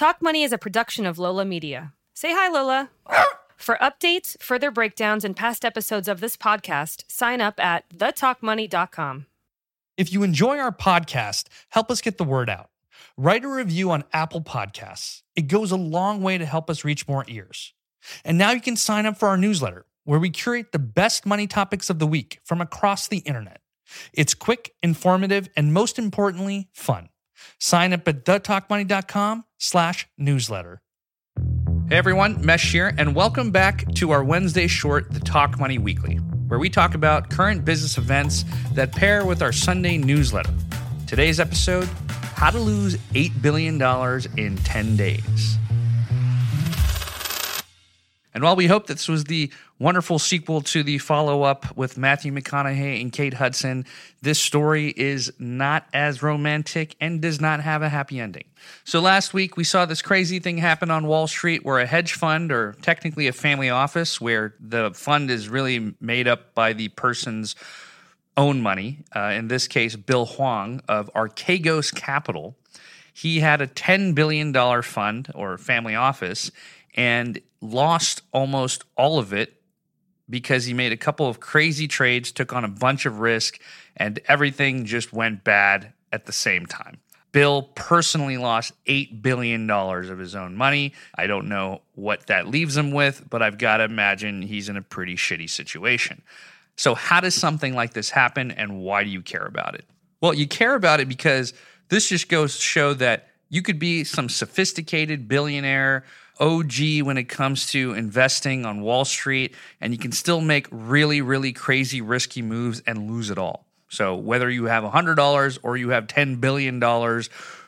Talk Money is a production of Lola Media. Say hi, Lola. For updates, further breakdowns, and past episodes of this podcast, sign up at thetalkmoney.com. If you enjoy our podcast, help us get the word out. Write a review on Apple Podcasts. It goes a long way to help us reach more ears. And now you can sign up for our newsletter, where we curate the best money topics of the week from across the internet. It's quick, informative, and most importantly, fun. Sign up at thetalkmoney.com slash newsletter. Hey everyone, Mesh here, and welcome back to our Wednesday short, The Talk Money Weekly, where we talk about current business events that pair with our Sunday newsletter. Today's episode How to Lose $8 Billion in 10 Days. And while we hope this was the wonderful sequel to the follow up with Matthew McConaughey and Kate Hudson, this story is not as romantic and does not have a happy ending. So last week we saw this crazy thing happen on Wall Street where a hedge fund, or technically a family office, where the fund is really made up by the person's own money, uh, in this case, Bill Hwang of Archegos Capital, he had a $10 billion fund or family office and lost almost all of it because he made a couple of crazy trades, took on a bunch of risk, and everything just went bad at the same time. Bill personally lost $8 billion of his own money. I don't know what that leaves him with, but I've got to imagine he's in a pretty shitty situation. So, how does something like this happen, and why do you care about it? Well, you care about it because this just goes to show that you could be some sophisticated billionaire OG when it comes to investing on Wall Street, and you can still make really, really crazy, risky moves and lose it all. So, whether you have $100 or you have $10 billion,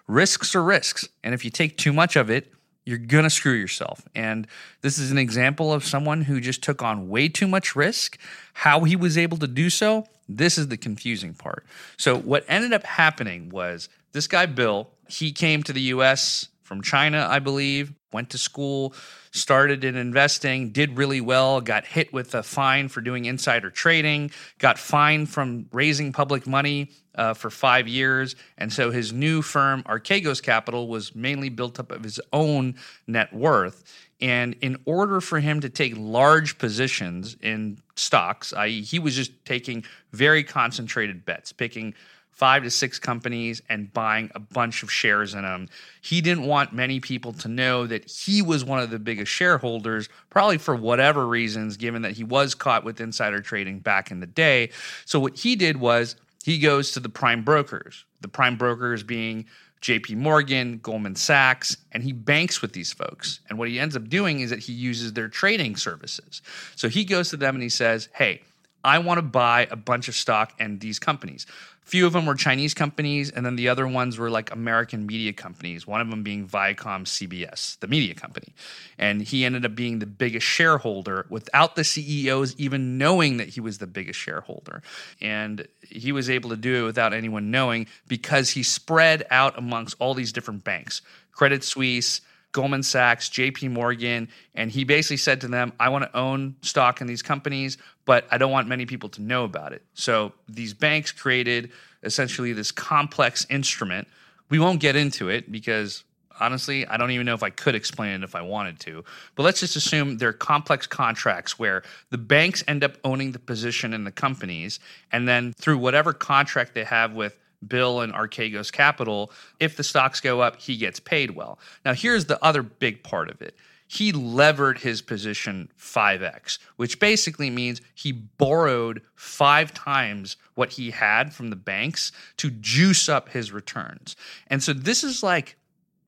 risks are risks. And if you take too much of it, you're going to screw yourself. And this is an example of someone who just took on way too much risk. How he was able to do so, this is the confusing part. So, what ended up happening was this guy, Bill, he came to the US from China, I believe, went to school, started in investing, did really well, got hit with a fine for doing insider trading, got fined from raising public money uh, for five years. And so his new firm, Archegos Capital, was mainly built up of his own net worth. And in order for him to take large positions in stocks, i.e., he was just taking very concentrated bets, picking five to six companies and buying a bunch of shares in them. He didn't want many people to know that he was one of the biggest shareholders, probably for whatever reasons, given that he was caught with insider trading back in the day. So, what he did was he goes to the prime brokers, the prime brokers being JP Morgan, Goldman Sachs, and he banks with these folks. And what he ends up doing is that he uses their trading services. So he goes to them and he says, Hey, I want to buy a bunch of stock in these companies few of them were Chinese companies, and then the other ones were like American media companies, one of them being Viacom CBS, the media company. And he ended up being the biggest shareholder without the CEOs even knowing that he was the biggest shareholder. And he was able to do it without anyone knowing because he spread out amongst all these different banks Credit Suisse, Goldman Sachs, JP Morgan, and he basically said to them, I want to own stock in these companies, but I don't want many people to know about it. So these banks created essentially this complex instrument. We won't get into it because honestly, I don't even know if I could explain it if I wanted to. But let's just assume they're complex contracts where the banks end up owning the position in the companies, and then through whatever contract they have with Bill and Archegos Capital, if the stocks go up, he gets paid well. Now, here's the other big part of it. He levered his position 5x, which basically means he borrowed five times what he had from the banks to juice up his returns. And so this is like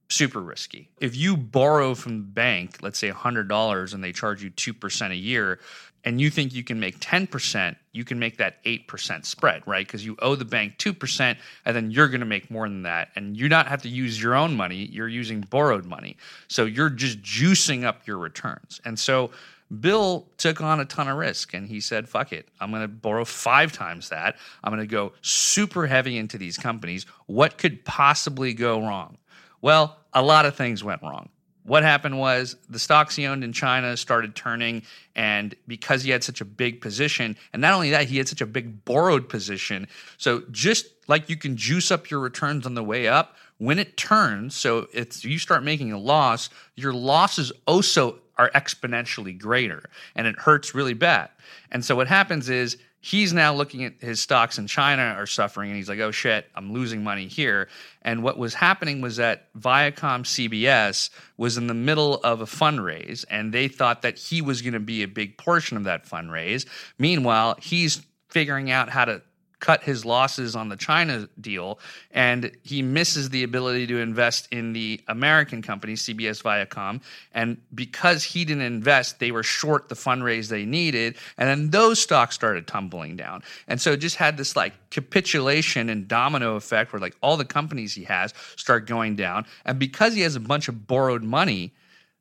super risky. If you borrow from the bank, let's say $100 and they charge you 2% a year, and you think you can make 10%, you can make that 8% spread, right? Because you owe the bank 2%, and then you're going to make more than that. And you not have to use your own money, you're using borrowed money. So you're just juicing up your returns. And so Bill took on a ton of risk and he said, fuck it, I'm going to borrow five times that. I'm going to go super heavy into these companies. What could possibly go wrong? Well, a lot of things went wrong what happened was the stocks he owned in China started turning, and because he had such a big position, and not only that, he had such a big borrowed position. So just like you can juice up your returns on the way up, when it turns, so it's you start making a loss, your losses also are exponentially greater and it hurts really bad. And so what happens is he's now looking at his stocks in China are suffering and he's like, oh shit, I'm losing money here. And what was happening was that Viacom CBS was in the middle of a fundraise and they thought that he was going to be a big portion of that fundraise. Meanwhile, he's figuring out how to cut his losses on the China deal, and he misses the ability to invest in the American company, CBS Viacom. And because he didn't invest, they were short the fundraise they needed, and then those stocks started tumbling down. And so it just had this like capitulation and domino effect where like all the companies he has start going down. And because he has a bunch of borrowed money,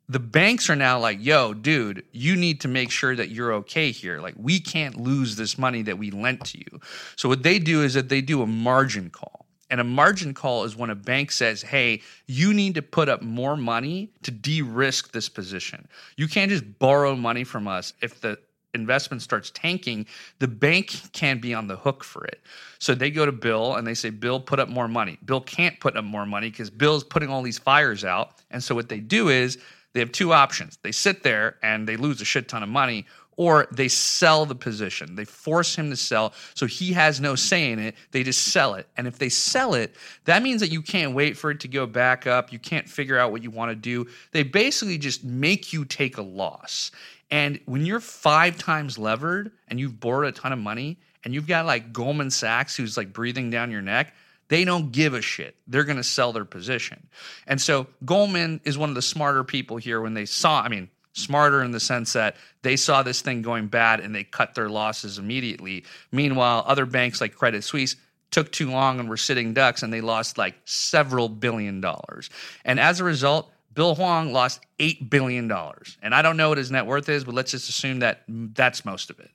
the banks are now like, yo, dude, you need to make sure that you're okay here. Like, we can't lose this money that we lent to you. So, what they do is that they do a margin call. And a margin call is when a bank says, hey, you need to put up more money to de risk this position. You can't just borrow money from us if the investment starts tanking, the bank can be on the hook for it. So they go to Bill and they say, Bill, put up more money. Bill can't put up more money because Bill's putting all these fires out. And so what they do is they have two options. They sit there and they lose a shit ton of money, or they sell the position. They force him to sell. So he has no say in it. They just sell it. And if they sell it, that means that you can't wait for it to go back up. You can't figure out what you want to do. They basically just make you take a loss. And when you're five times levered and you've borrowed a ton of money and you've got like Goldman Sachs who's like breathing down your neck, they don't give a shit. They're going to sell their position. And so Goldman is one of the smarter people here when they saw, I mean, smarter in the sense that they saw this thing going bad and they cut their losses immediately. Meanwhile, other banks like Credit Suisse took too long and were sitting ducks and they lost like several billion dollars. And as a result, Bill Hwang lost $8 billion. And I don't know what his net worth is, but let's just assume that that's most of it.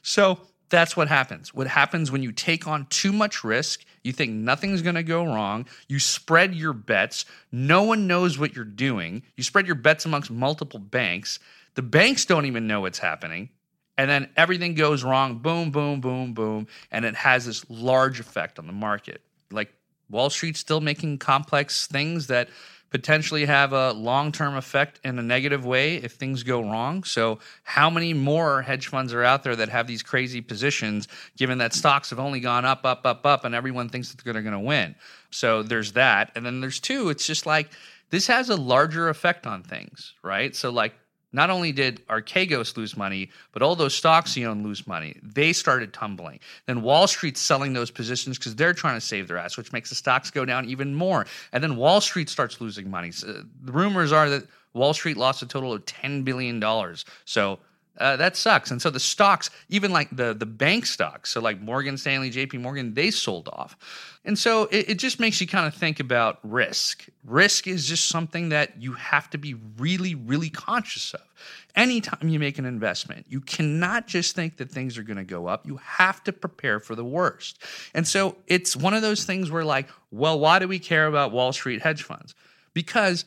So that's what happens. What happens when you take on too much risk, you think nothing's going to go wrong, you spread your bets, no one knows what you're doing, you spread your bets amongst multiple banks, the banks don't even know what's happening, and then everything goes wrong, boom, boom, boom, boom, and it has this large effect on the market. Like Wall Street's still making complex things that potentially have a long term effect in a negative way if things go wrong. So, how many more hedge funds are out there that have these crazy positions, given that stocks have only gone up, up, up, up, and everyone thinks that they're going to win? So, there's that. And then there's two, it's just like this has a larger effect on things, right? So, like, not only did Archegos lose money, but all those stocks he owned lose money. They started tumbling. Then Wall Street's selling those positions because they're trying to save their ass, which makes the stocks go down even more. And then Wall Street starts losing money. So the rumors are that Wall Street lost a total of $10 billion. So uh, that sucks. And so the stocks, even like the the bank stocks, so like Morgan Stanley, J.P. Morgan, they sold off. And so it, it just makes you kind of think about risk. Risk is just something that you have to be really, really conscious of. Anytime you make an investment, you cannot just think that things are going to go up. You have to prepare for the worst. And so it's one of those things where, like, well, why do we care about Wall Street hedge funds? Because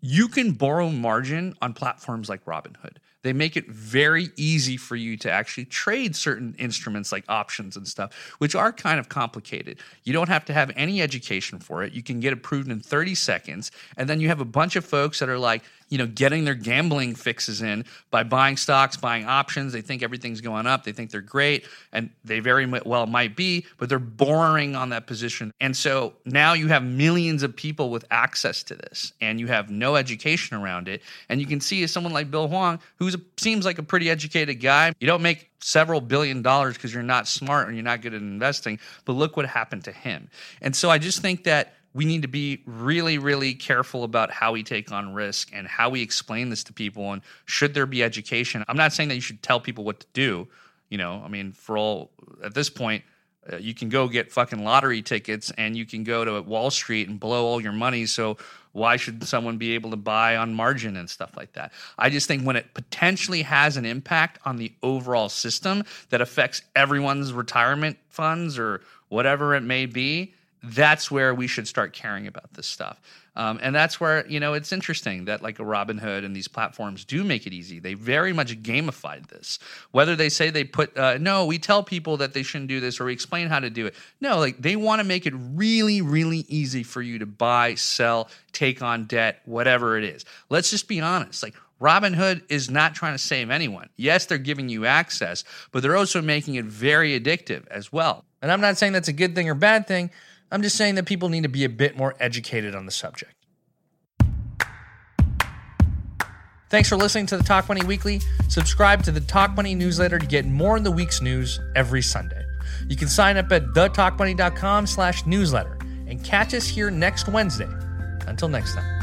you can borrow margin on platforms like Robinhood. They make it very easy for you to actually trade certain instruments like options and stuff, which are kind of complicated. You don't have to have any education for it. You can get approved in 30 seconds. And then you have a bunch of folks that are like, you know, getting their gambling fixes in by buying stocks, buying options. They think everything's going up. They think they're great, and they very well might be, but they're boring on that position. And so now you have millions of people with access to this, and you have no education around it. And you can see someone like Bill Hwang, who seems like a pretty educated guy, you don't make several billion dollars because you're not smart and you're not good at investing, but look what happened to him. And so I just think that we need to be really, really careful about how we take on risk and how we explain this to people. And should there be education? I'm not saying that you should tell people what to do. You know, I mean, for all at this point, uh, you can go get fucking lottery tickets and you can go to Wall Street and blow all your money. So why should someone be able to buy on margin and stuff like that? I just think when it potentially has an impact on the overall system that affects everyone's retirement funds or whatever it may be, that's where we should start caring about this stuff. Um, and that's where, you know, it's interesting that like a Robinhood and these platforms do make it easy. They very much gamified this. Whether they say they put, uh, no, we tell people that they shouldn't do this or we explain how to do it. No, like they want to make it really, really easy for you to buy, sell, take on debt, whatever it is. Let's just be honest. Like Robinhood is not trying to save anyone. Yes, they're giving you access, but they're also making it very addictive as well. And I'm not saying that's a good thing or bad thing. I'm just saying that people need to be a bit more educated on the subject. Thanks for listening to the Talk Money Weekly. Subscribe to the Talk Money newsletter to get more in the week's news every Sunday. You can sign up at thetalkmoney.com slash newsletter and catch us here next Wednesday. Until next time.